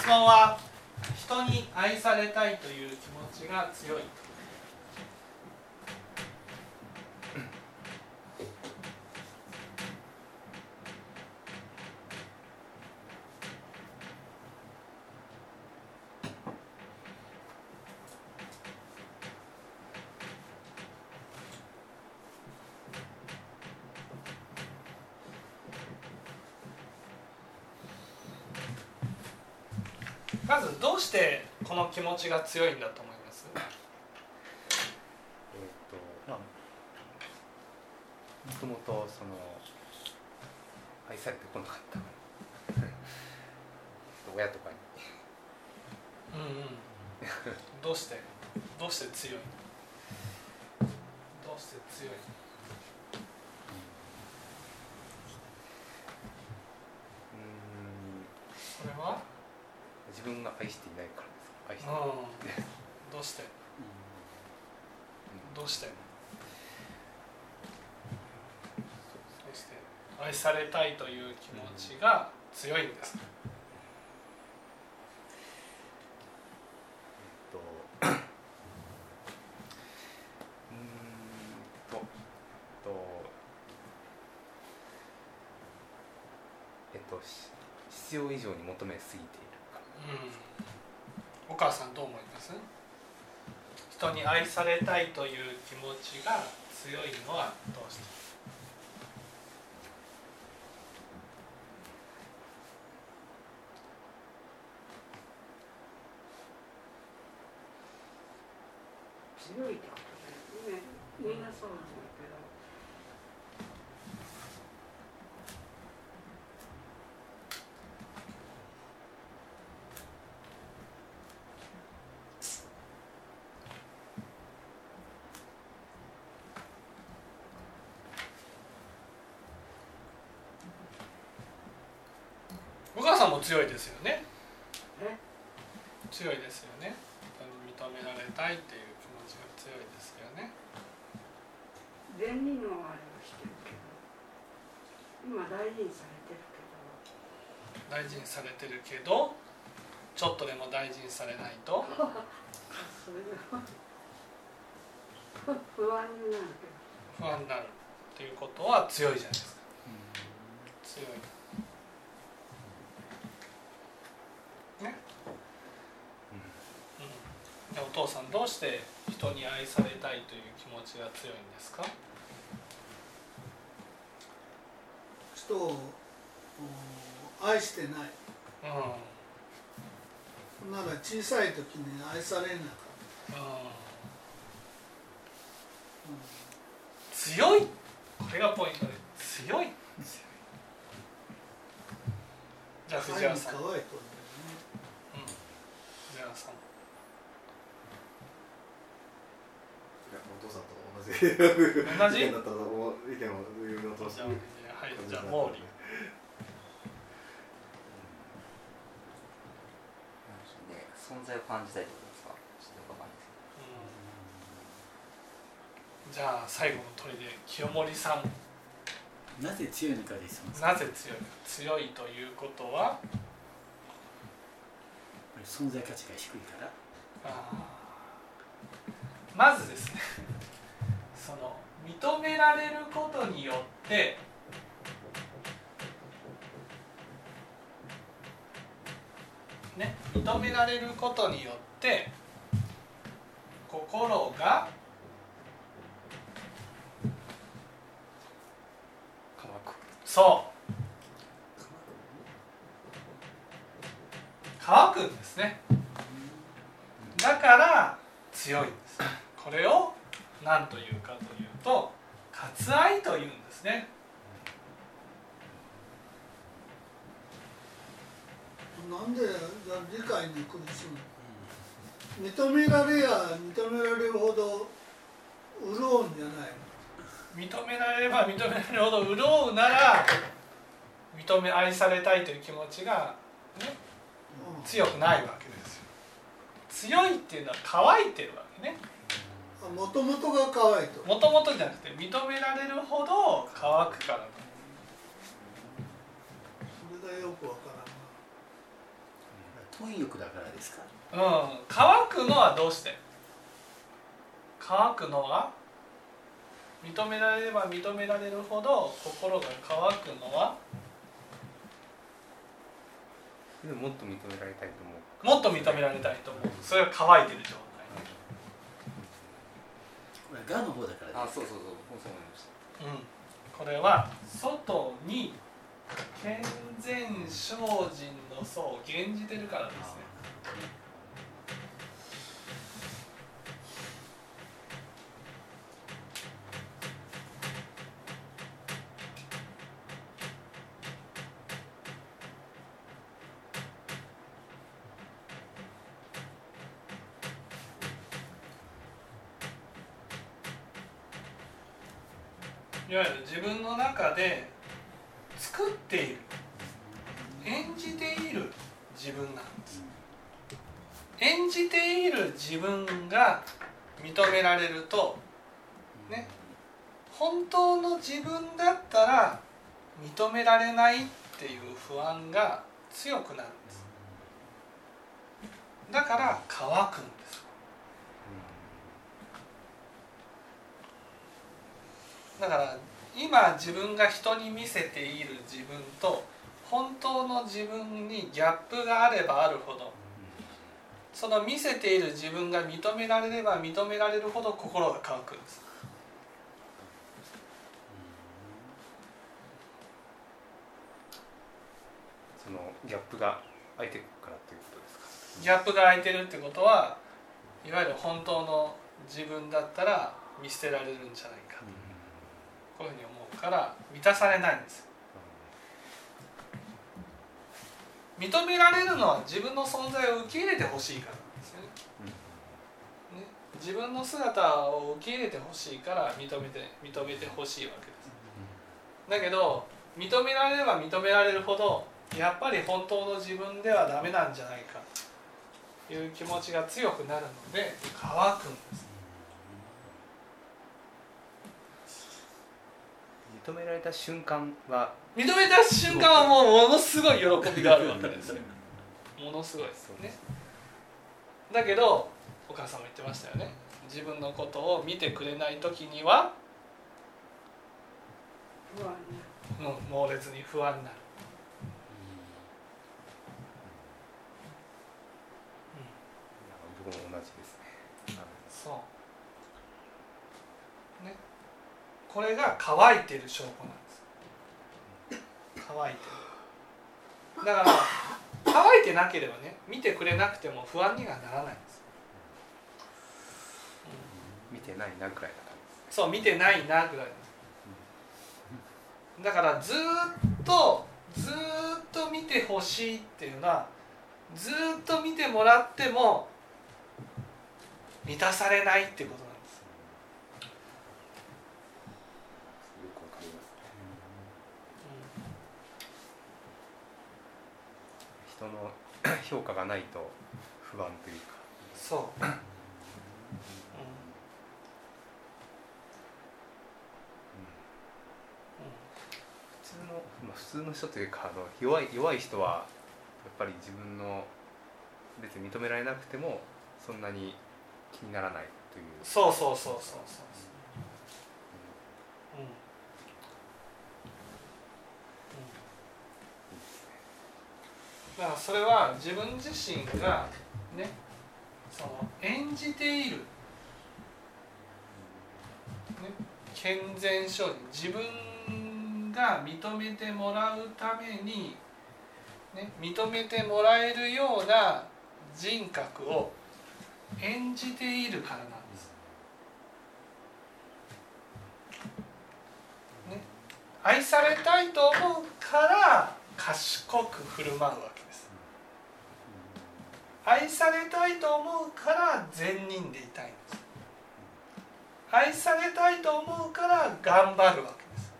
質問は人に愛されたいという気持ちが強いまずどうしてこの気持ちが強いんだと思います。えっ、と。まあもともとその愛されてこなかった。親とかに。うんうん。どうして？どうして強い？どうして強い？うん。それは？自分が愛していないからです愛しどうして？うん。どうして？どうして愛されたいという気持ちが強いんです。必要以上に求めすぎているかうんお母さんどう思います人に愛されたいという気持ちが強いのはどうして？強いってことねみんなそうなんだけど。さんも強いですよね。え？強いですよね。認められたいっていう気持ちが強いですよね。善人のあれはしてるけど今大事にされてるけど。大事にされてるけどちょっとでも大事にされないと。それが不安になる。けど不安になるっていうことは強いじゃないですか。強いねうんでお父さんどうして人に愛されたいという気持ちが強いんですか？人をお愛してない。うん。なら小さい時に愛されなかっうん。た、強い？これがポイントで。強い？じゃあうん、藤原さん、んいやお父さんと同じ。同じ？意見だったらもう意見を言うのとじゃあはいじゃあ毛利。で存在を感じたいってことですか？ちょっとかんないですうん。じゃあ最後の砦清盛さん。なぜ強いのかですよなぜ強い？か強いということは？存在価値が低いから。あーまずですね その認められることによってね認められることによって心が乾く。そう。乾くんですね。だから強いこれを何というかというと割愛というんですね。なんで理解に苦しむ認められや認められるほど潤うんじゃない認められれば認められるほど潤うなら認め愛されたいという気持ちが、ね、の、強くないわけです。よ強いっていうのは乾いてるわけね。うん、もともとが乾いと。るもともとじゃなくて認められるほど乾くからそれがよくわからん。な貪欲だからですかうん。乾くのはどうして？乾くのは？認められれば認められるほど心が乾くのは？でももっと認められたいと思うもっと認められたいと思う。それは乾いてる状態。これがの方だからあそうそうそう。そう思いました。うん、これは外に健全精進の層を減じてるからですねいわゆる自分の中で作っている演じている自分なんです演じている自分が認められるとね本当の自分だったら認められないっていう不安が強くなるんです。だから乾くんですだから今自分が人に見せている自分と本当の自分にギャップがあればあるほどその見せている自分が認められれば認められるほど心が乾くんです。そのギャップが空いてるからということですか？ギャップが空いてるってことはいわゆる本当の自分だったら見捨てられるんじゃないかこういうふうに思うから満たされないんです。認められるのは自分の存在を受け入れてほしいからなんですよね。ね。自分の姿を受け入れてほしいから認めて認めてほしいわけです。だけど認められれば認められるほどやっぱり本当の自分ではダメなんじゃないかという気持ちが強くなるので乾くんです認められた瞬間は認めた瞬間はもうものすごい喜びがあるわけですよ。ものすごいですね。だけどお母さんも言ってましたよね。自分のことを見てくれない時には不安になる。もう猛烈に不安になる。僕も同じですね。そうねこれが乾いてる証拠なんです。乾いてる。だから乾いてなければね見てくれなくても不安にはならないんです。見てないなぐらいな感そう見てないなぐらいだからずーっとずーっと見てほしいっていうのはずーっと見てもらっても満たされないってことなんですじよくわかります人の 評価がないと不安というか。そう、うん。普通の、まあ、普通の人というかあの弱い弱い人はやっぱり自分の別に認められなくてもそんなに気にならないというそう。そうそうそうそうそう、うんだからそれは自分自身がねその演じている、ね、健全精進自分が認めてもらうために、ね、認めてもらえるような人格を演じているからなんです。ね、愛されたいと思うから賢く振る舞うわけ。愛されたいと思うから善人でいたいんです。愛されたいと思うから頑張るわけです。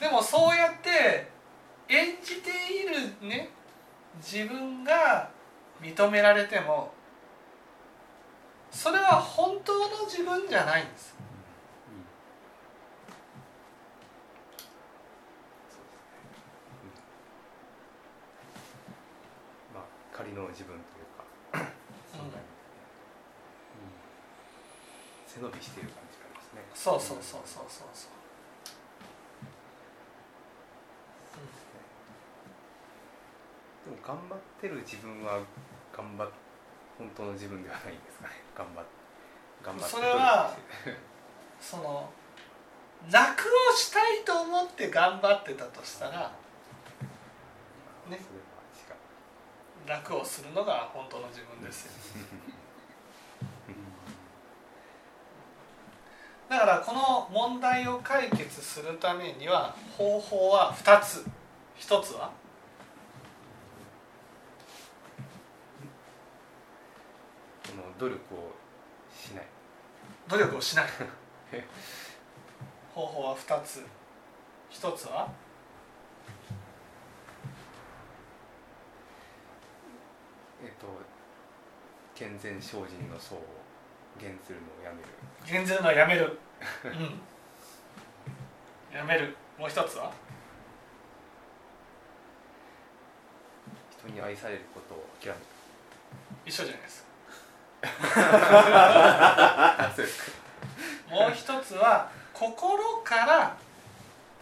でもそうやって演じているね自分が認められてもそれは本当の自分じゃないんですの自分というか。そんなに、背伸びしている感じがありますね。そうそうそうそうそう。そうでも頑張ってる自分は頑張っ本当の自分ではないんですかね。頑張っ頑張ってそれはその楽をしたいと思って頑張ってたとしたらねそれは違う楽をするのが本当の自分ですよ。だからこの問題を解決するためには方法は2つ。1つは努力をしない。努力をしない。方法は2つ。1つはえっと健全精進の層を減するのをやめる。減ずるのはやめる。うん。やめる。もう一つは？人に愛されることを諦める。一緒じゃないですか。もう一つは心から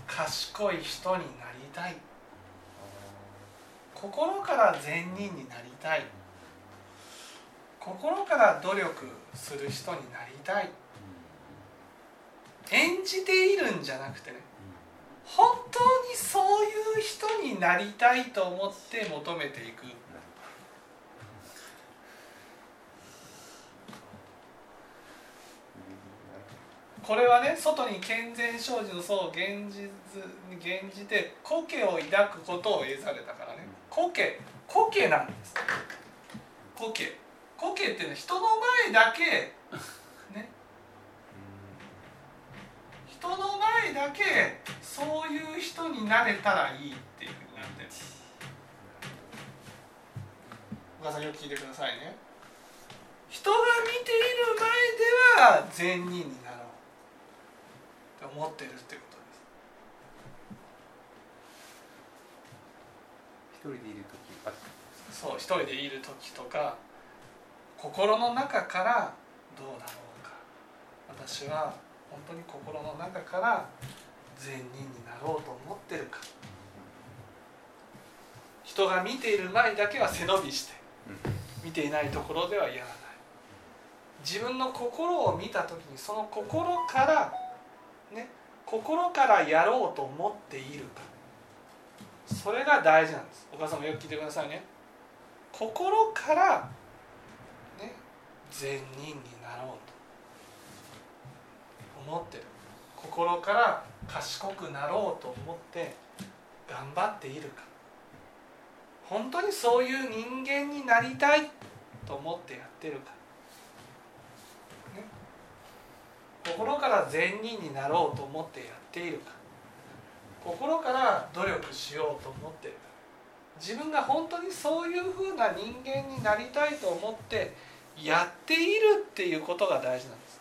賢い人になりたい心から善人になりたい。心から努力する人になりたい。演じているんじゃなくてね。本当にそういう人になりたいと思って求めていく。これはね外に健全精進の層を現実に現じて苔を抱くことを得されたからね。苔苔なんです。苔苔っていうのは人の前だけね。人の前だけそういう人になれたらいいっていうふうになってる。お母さんよく聞いてくださいね。人が見ている前では善人になろうって思ってるっていうことです一人でいる時そう一人でいる時とか心の中からどうだろうか。私は本当に心の中から善人になろうと思ってるか。人が見ている前だけは背伸びして見ていないところではやらない。自分の心を見た時にその心からね心からやろうと思っているか。それが大事なんです。お母さんもよく聞いてくださいね。心からね善人になろうと。思ってる。心から賢くなろうと思って頑張っているか。本当にそういう人間になりたいと思ってやってるか、ね、心から善人になろうと思ってやっているか。心から努力しようと思ってる。自分が本当にそういうふうな人間になりたいと思ってやっているっていうことが大事なんです。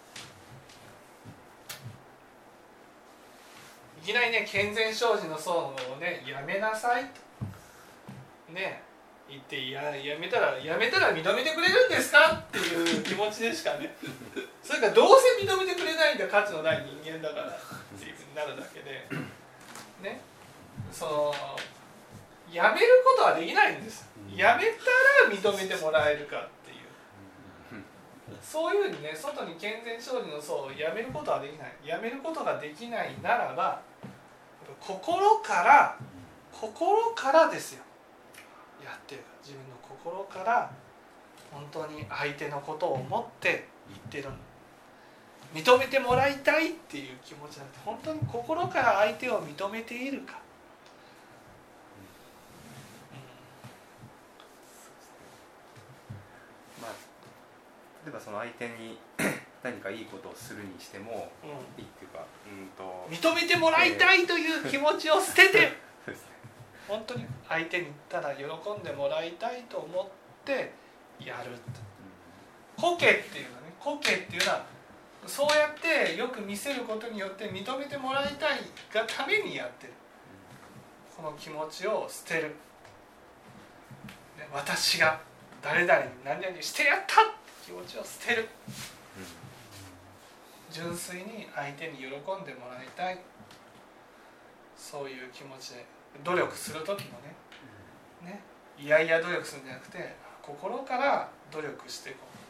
いきなりね健全精進の層をねやめなさいと。ね言ってややめたらやめたら認めてくれるんですかっていう気持ちでしかね。それからどうせ認めてくれないんだ価値のない人間だからっていうふうになるだけで。ねそのやめることはできないんです。やめたら認めてもらえるかっていう。そういうふうにね外に健全勝利の層をやめることはできない。やめることができないならば心から心からですよ。やってる。自分の心から本当に相手のことを思って言ってる認めてもらいたいっていう気持ちなんて本当に心から相手を認めているか。まあ例えばその相手に 何かいいことをするにしてもうん。いいっていうかうんと認めてもらいたいという気持ちを捨てて 本当に相手にただ喜んでもらいたいと思ってやるコケっていうのはね。コケっていうのはそうやってよく見せることによって認めてもらいたいがためにやってる。この気持ちを捨てる。ね私が誰々に何々してやったって気持ちを捨てる。純粋に相手に喜んでもらいたい。そういう気持ちで努力する時もね。ね。いやいや努力するんじゃなくて心から努力していこう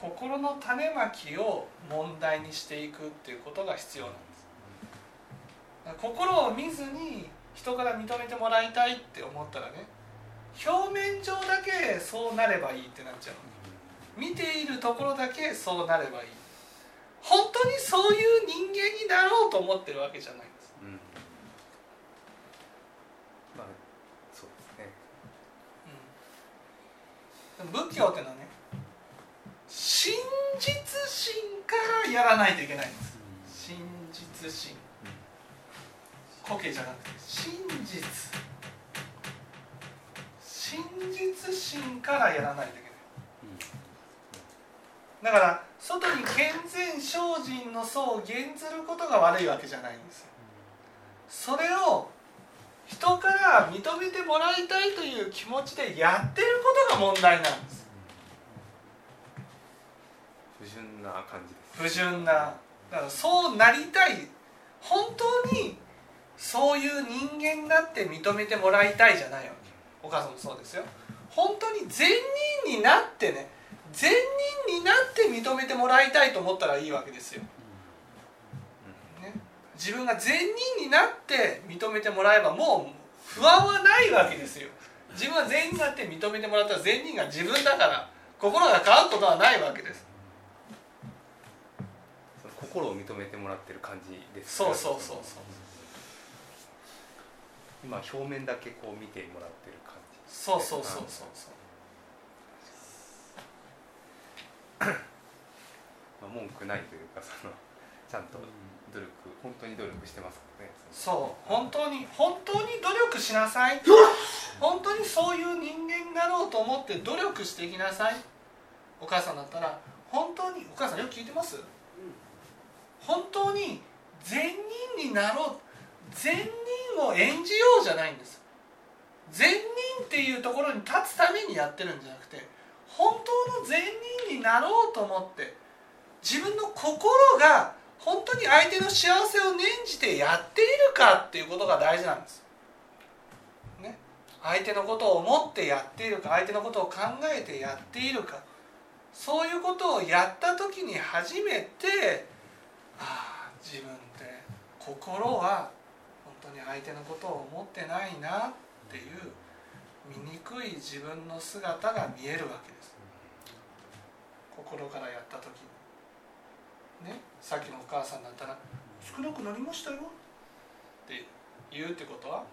心の種まきを問題にしていくっていうことが必要なんです。心を見ずに人から認めてもらいたいって思ったらね表面上だけそうなればいいってなっちゃう見ているところだけそうなればいい。本当にそういう人間になろうと思ってるわけじゃないんです。うん。まあそうですね。うん。でも仏教ってのはね真実心からやらないといけないんです。真実心。苔じゃなくて真実。真実心からやらないといけない。だから外に健全精進の層を減ずることが悪いわけじゃないんですよ。それを人から認めてもらいたいという気持ちでやってることが問題なんです。不純な感じです。不純な。だからそうなりたい。本当にそういう人間になって認めてもらいたいじゃないわけ。お母さんもそうですよ。本当に善人になってね善人になって認めてもらいたいと思ったらいいわけですよ、ね、自分が善人になって認めてもらえばもう不安はないわけですよ。自分が善人になって認めてもらったら善人が自分だから心が変わることはないわけです。心を認めてもらってる感じですそうそうそうそう今表面だけこう見てもらってる感じそうそうそうそうそう。まあ、文句ないというかそのちゃんと努力本当に努力してますからね。そう。本当に本当に努力しなさい。本当にそういう人間になろうと思って努力していきなさい。お母さんだったら本当にお母さんよく聞いてます？本当に善人になろう善人を演じようじゃないんです。善人っていうところに立つためにやってるんじゃなくて本当の善人になろうと思って自分の心が本当に相手の幸せを念じてやっているかっていうことが大事なんです。ね、相手のことを思ってやっているか相手のことを考えてやっているか。そういうことをやった時に初めてああ自分って心は本当に相手のことを思ってないなっていう醜い自分の姿が見えるわけです。心からやった時に。ね。さっきのお母さんだったら「少なくなりましたよ」って言うってことは？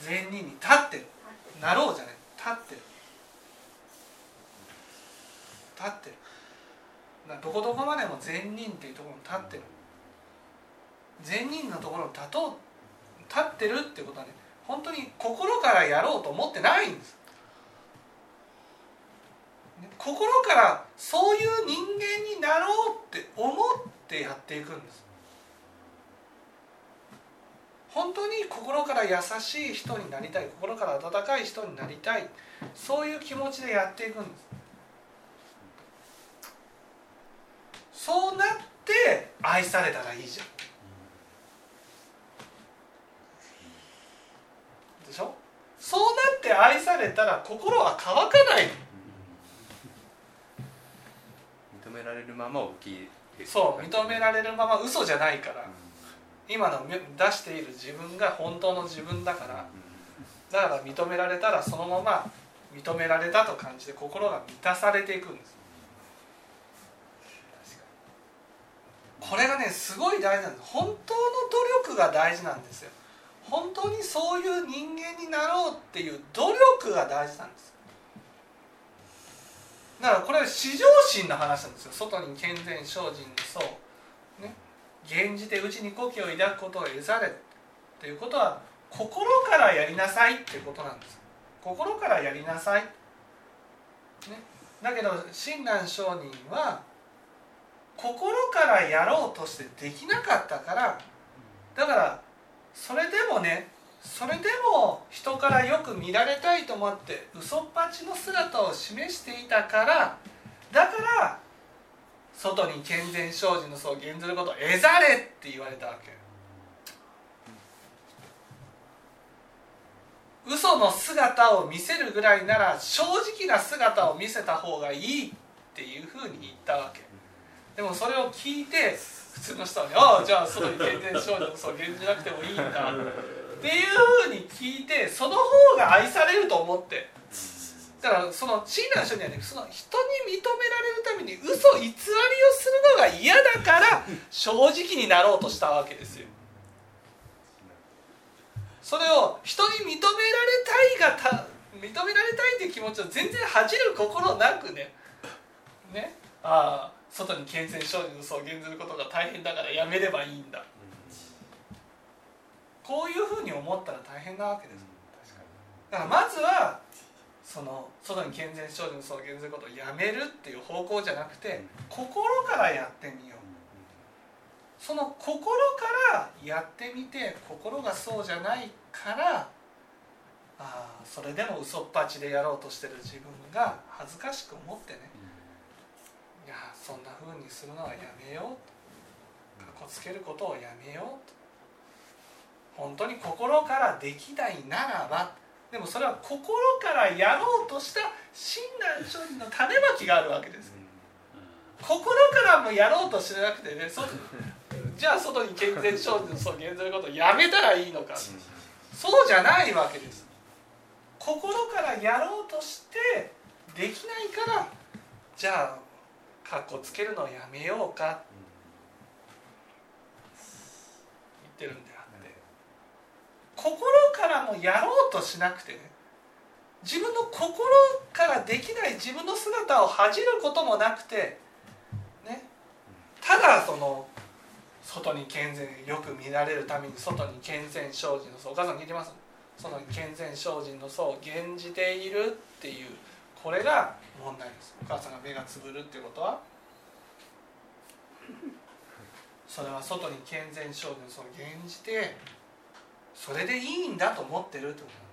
善人に立ってる。なろうじゃない。立ってる立ってる。どこどこまでも善人っていうところに立ってる。善人のところに立とう。立ってるってことはね本当に心からやろうと思ってないんです。心からそういう人間になろうって思ってやっていくんです。本当に心から優しい人になりたい。心から温かい人になりたい。そういう気持ちでやっていくんです。そうなって愛されたらいいじゃん。でしょ？そうなって愛されたら心は乾かないの。認められるまま受け入れるそう認められるまま嘘じゃないから。今の出している自分が本当の自分だから。だから認められたらそのまま認められたと感じて心が満たされていくんですこれがねすごい大事なんです。本当の努力が大事なんですよ。本当にそういう人間になろうっていう努力が大事なんです。だからこれは至上心の話なんですよ。外に健全精進の層。ね。現じてうちに故郷を抱くことを得ざれっていうことは心からやりなさいっていうことなんです。心からやりなさい、ね、だけど親鸞上人は心からやろうとしてできなかったからだからそれでもねそれでも人からよく見られたいと思って嘘っぱちの姿を示していたからだから外に健全精進の層を減ずることを得ざれって言われたわけ。嘘の姿を見せるぐらいなら正直な姿を見せた方がいいっていうふうに言ったわけ。でもそれを聞いて普通の人はね「ああじゃあ外に健全精進の層を減じなくてもいいんだ」っていうふうに聞いてその方が愛されると思って。だからその親鸞書にはねその人に認められるために嘘偽りをするのが嫌だから正直になろうとしたわけですよ。それを人に認められたいがた認められたいっていう気持ちを全然恥じる心なくね。ね。ああ外に健全精進の層を減ずることが大変だからやめればいいんだ。こういうふうに思ったら大変なわけです。だからまずはその外に健全精進の層を減ずることをやめるっていう方向じゃなくて心からやってみよう。その心からやってみて心がそうじゃないからああそれでも嘘っぱちでやろうとしてる自分が恥ずかしく思ってねそんな風にするのはやめよう。とかっこつけることをやめようと本当に心からできないならば。でもそれは心からやろうとした親鸞聖人の種まきがあるわけです。心からもやろうとしてなくてね。そじゃあ外に健全精進の層を減ずることをやめたらいいのか。そうじゃないわけです。心からやろうとしてできないからじゃあかっこつけるのをやめようか。言ってるんであって。心からもやろうとしなくてね自分の心からできない自分の姿を恥じることもなくてね。ただその外に健全よく見られるために外に健全精進の層お母さん聞いてます？外に健全精進の層を減じているっていうこれが問題です。お母さんが目がつぶるっていうことは？それは外に健全精進の層を減じてそれでいいんだと思ってるってことなんです。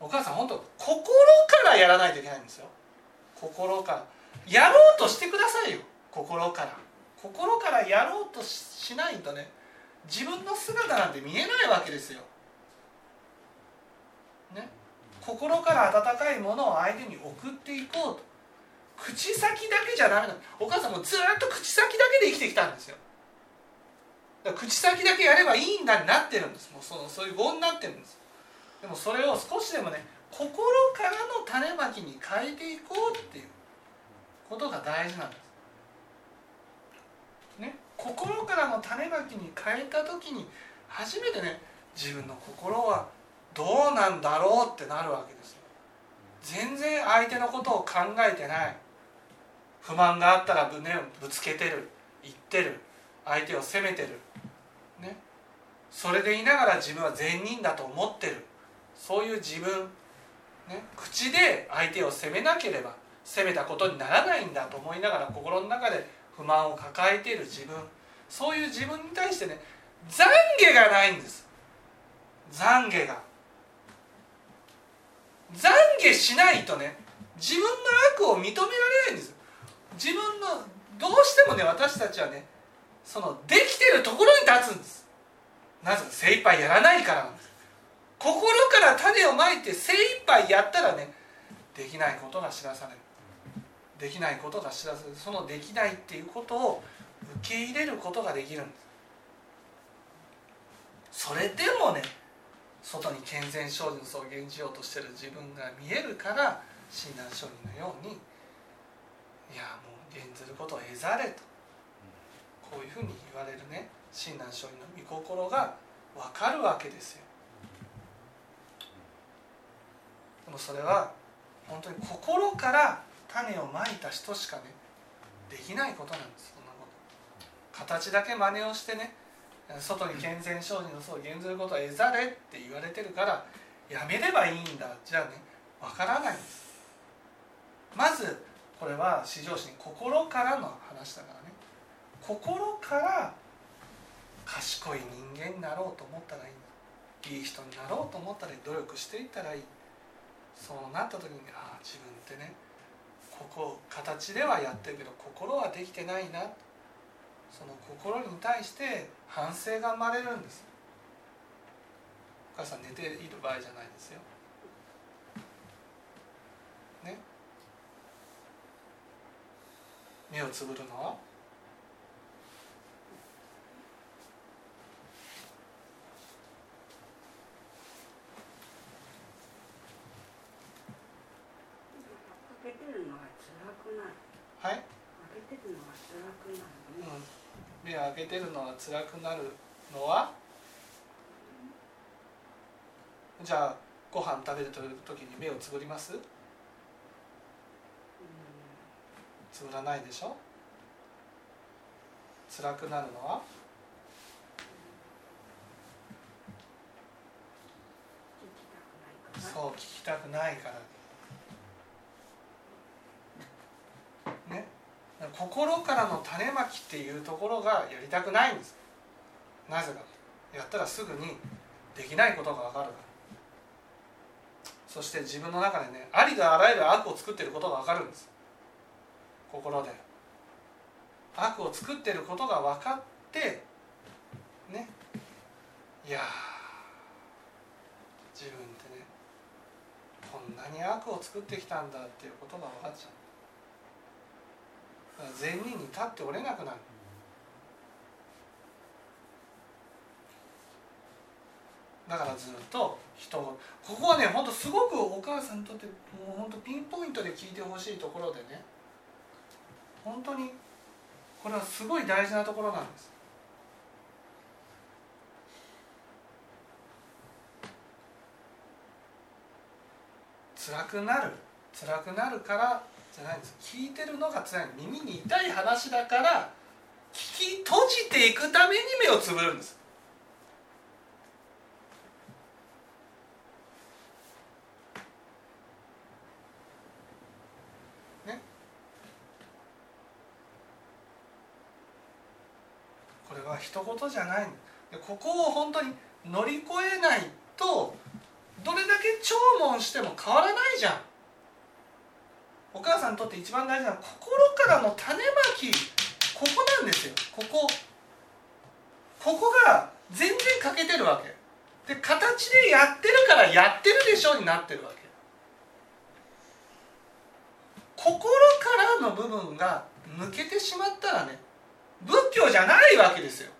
お母さん本当心からやらないといけないんですよ。心から。やろうとしてくださいよ。心から。心からやろうとしないとね自分の姿なんて見えないわけですよ。ね、心から温かいものを相手に送っていこうと。口先だけじゃダメなのお母さんもずっと口先だけで生きてきたんですよ。だから口先だけやればいいんだになってるんです。もうそのそういう語になってるんです。でもそれを少しでもね心からの種まきに変えていこうっていうことが大事なんです。ね、心からの種まきに変えた時に初めてね自分の心はどうなんだろうってなるわけです全然相手のことを考えてない。不満があったら胸をぶつけてる。言ってる。相手を責めてる。ね。それでいながら自分は善人だと思ってる。そういう自分、ね、口で相手を責めなければ責めたことにならないんだと思いながら心の中で不満を抱えている自分。そういう自分に対してね懺悔がないんです。懺悔が。懺悔しないとね自分の悪を認められないんです自分のどうしてもね私たちはねそのできてるところに立つんです。なぜ精一杯やらないからなんです。心から種をまいて精一杯やったらねできないことが知らされる。できないことが知らせる。そのできないっていうことを受け入れることができるんです。それでもね外に健全精進層を現じようとしてる自分が見えるから親鸞聖人のようにいやもう現ずることを得ざれと。こういうふうに言われるね。親鸞聖人の御心が分かるわけですよ。でもそれは本当に心から種をまいた人しかねできないことなんですそんなこと。形だけ真似をしてね外に健全精進の層を減ずることは得ざれって言われてるからやめればいいんだ。じゃあねわからないんです。まずこれは至上心心からの話だからね。心から賢い人間になろうと思ったらいいんだ。いい人になろうと思ったら努力していったらいい。そうなった時にああ自分ってねここ形ではやってるけど心はできてないな。その心に対して反省が生まれるんです。お母さん寝ている場合じゃないですよ。ね。目をつぶるのは開けてるのが辛くなるはい、開けてるのが辛くなるねうん、目を開けてるのが辛くなるのは？じゃあご飯食べる時に目をつぶります？つぶらないでしょ？辛くなるのは？そう聞きたくないからね心からの種まきっていうところがやりたくないんです。なぜかやったらすぐにできないことが分かる。からそして自分の中でねありとあらゆる悪を作っていることが分かるんです。心で。悪を作ってることが分かってね。いや自分ってねこんなに悪を作ってきたんだっていうことが分かっちゃう。善人に立っておれなくなる。だからずっと人ここはねほんとすごくお母さんにとってもうほんとピンポイントで聞いてほしいところでね。本当にこれはすごい大事なところなんです。辛くなる。辛くなるからじゃないです。聞いてるのが辛い耳に痛い話だから聞き閉じていくために目をつぶるんです。ね。これは一言じゃない。ここを本当に乗り越えないとどれだけ聴聞しても変わらないじゃん。お母さんにとって一番大事なのは心からの種まき。ここなんですよ。ここ。ここが全然欠けてるわけ。で形でやってるからやってるでしょになってるわけ。心からの部分が抜けてしまったらね仏教じゃないわけですよ。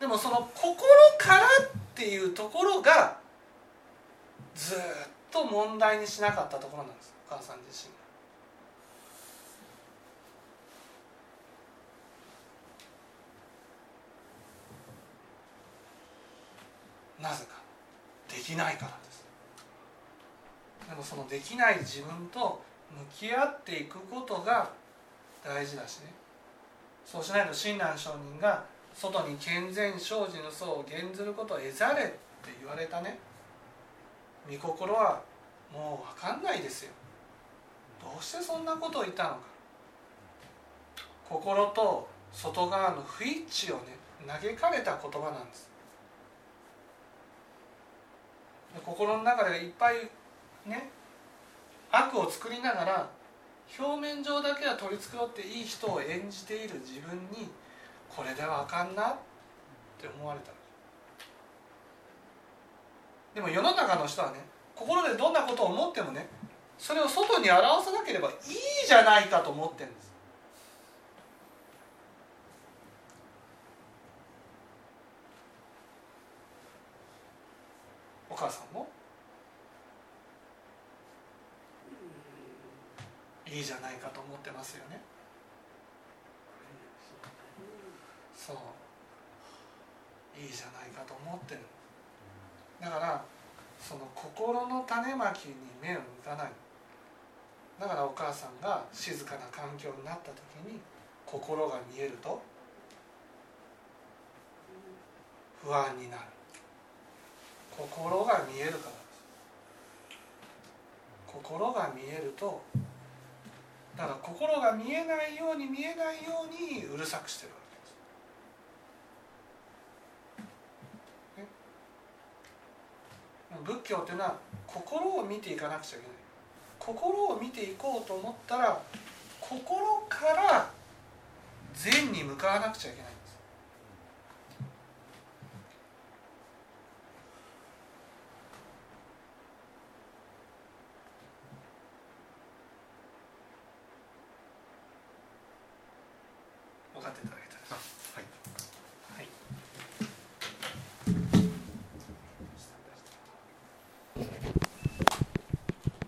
でもその心からっていうところがずっと問題にしなかったところなんですお母さん自身が。なぜか。できないからです。でもそのできない自分と向き合っていくことが大事だしね。そうしないと親鸞上人が外に健全生じぬ層を減ずることを得ざれって言われたね。御心はもう分かんないですよ。どうしてそんなことを言ったのか。心と外側の不一致をね嘆かれた言葉なんです。で心の中でいっぱいね悪を作りながら表面上だけは取り繕っていい人を演じている自分にこれではあかんなって思われた。でも世の中の人はね心でどんなことを思ってもねそれを外に表さなければいいじゃないかと思ってるんです。お母さんも？いいじゃないかと思ってますよね。そう。いいじゃないかと思ってるだからその心の種まきに目を向かない。だからお母さんが静かな環境になった時に心が見えると不安になる。心が見えるから心が見えるとだから心が見えないように見えないようにうるさくしてるわけです仏教っていうのは心を見ていかなくちゃいけない。心を見ていこうと思ったら心から善に向かわなくちゃいけない。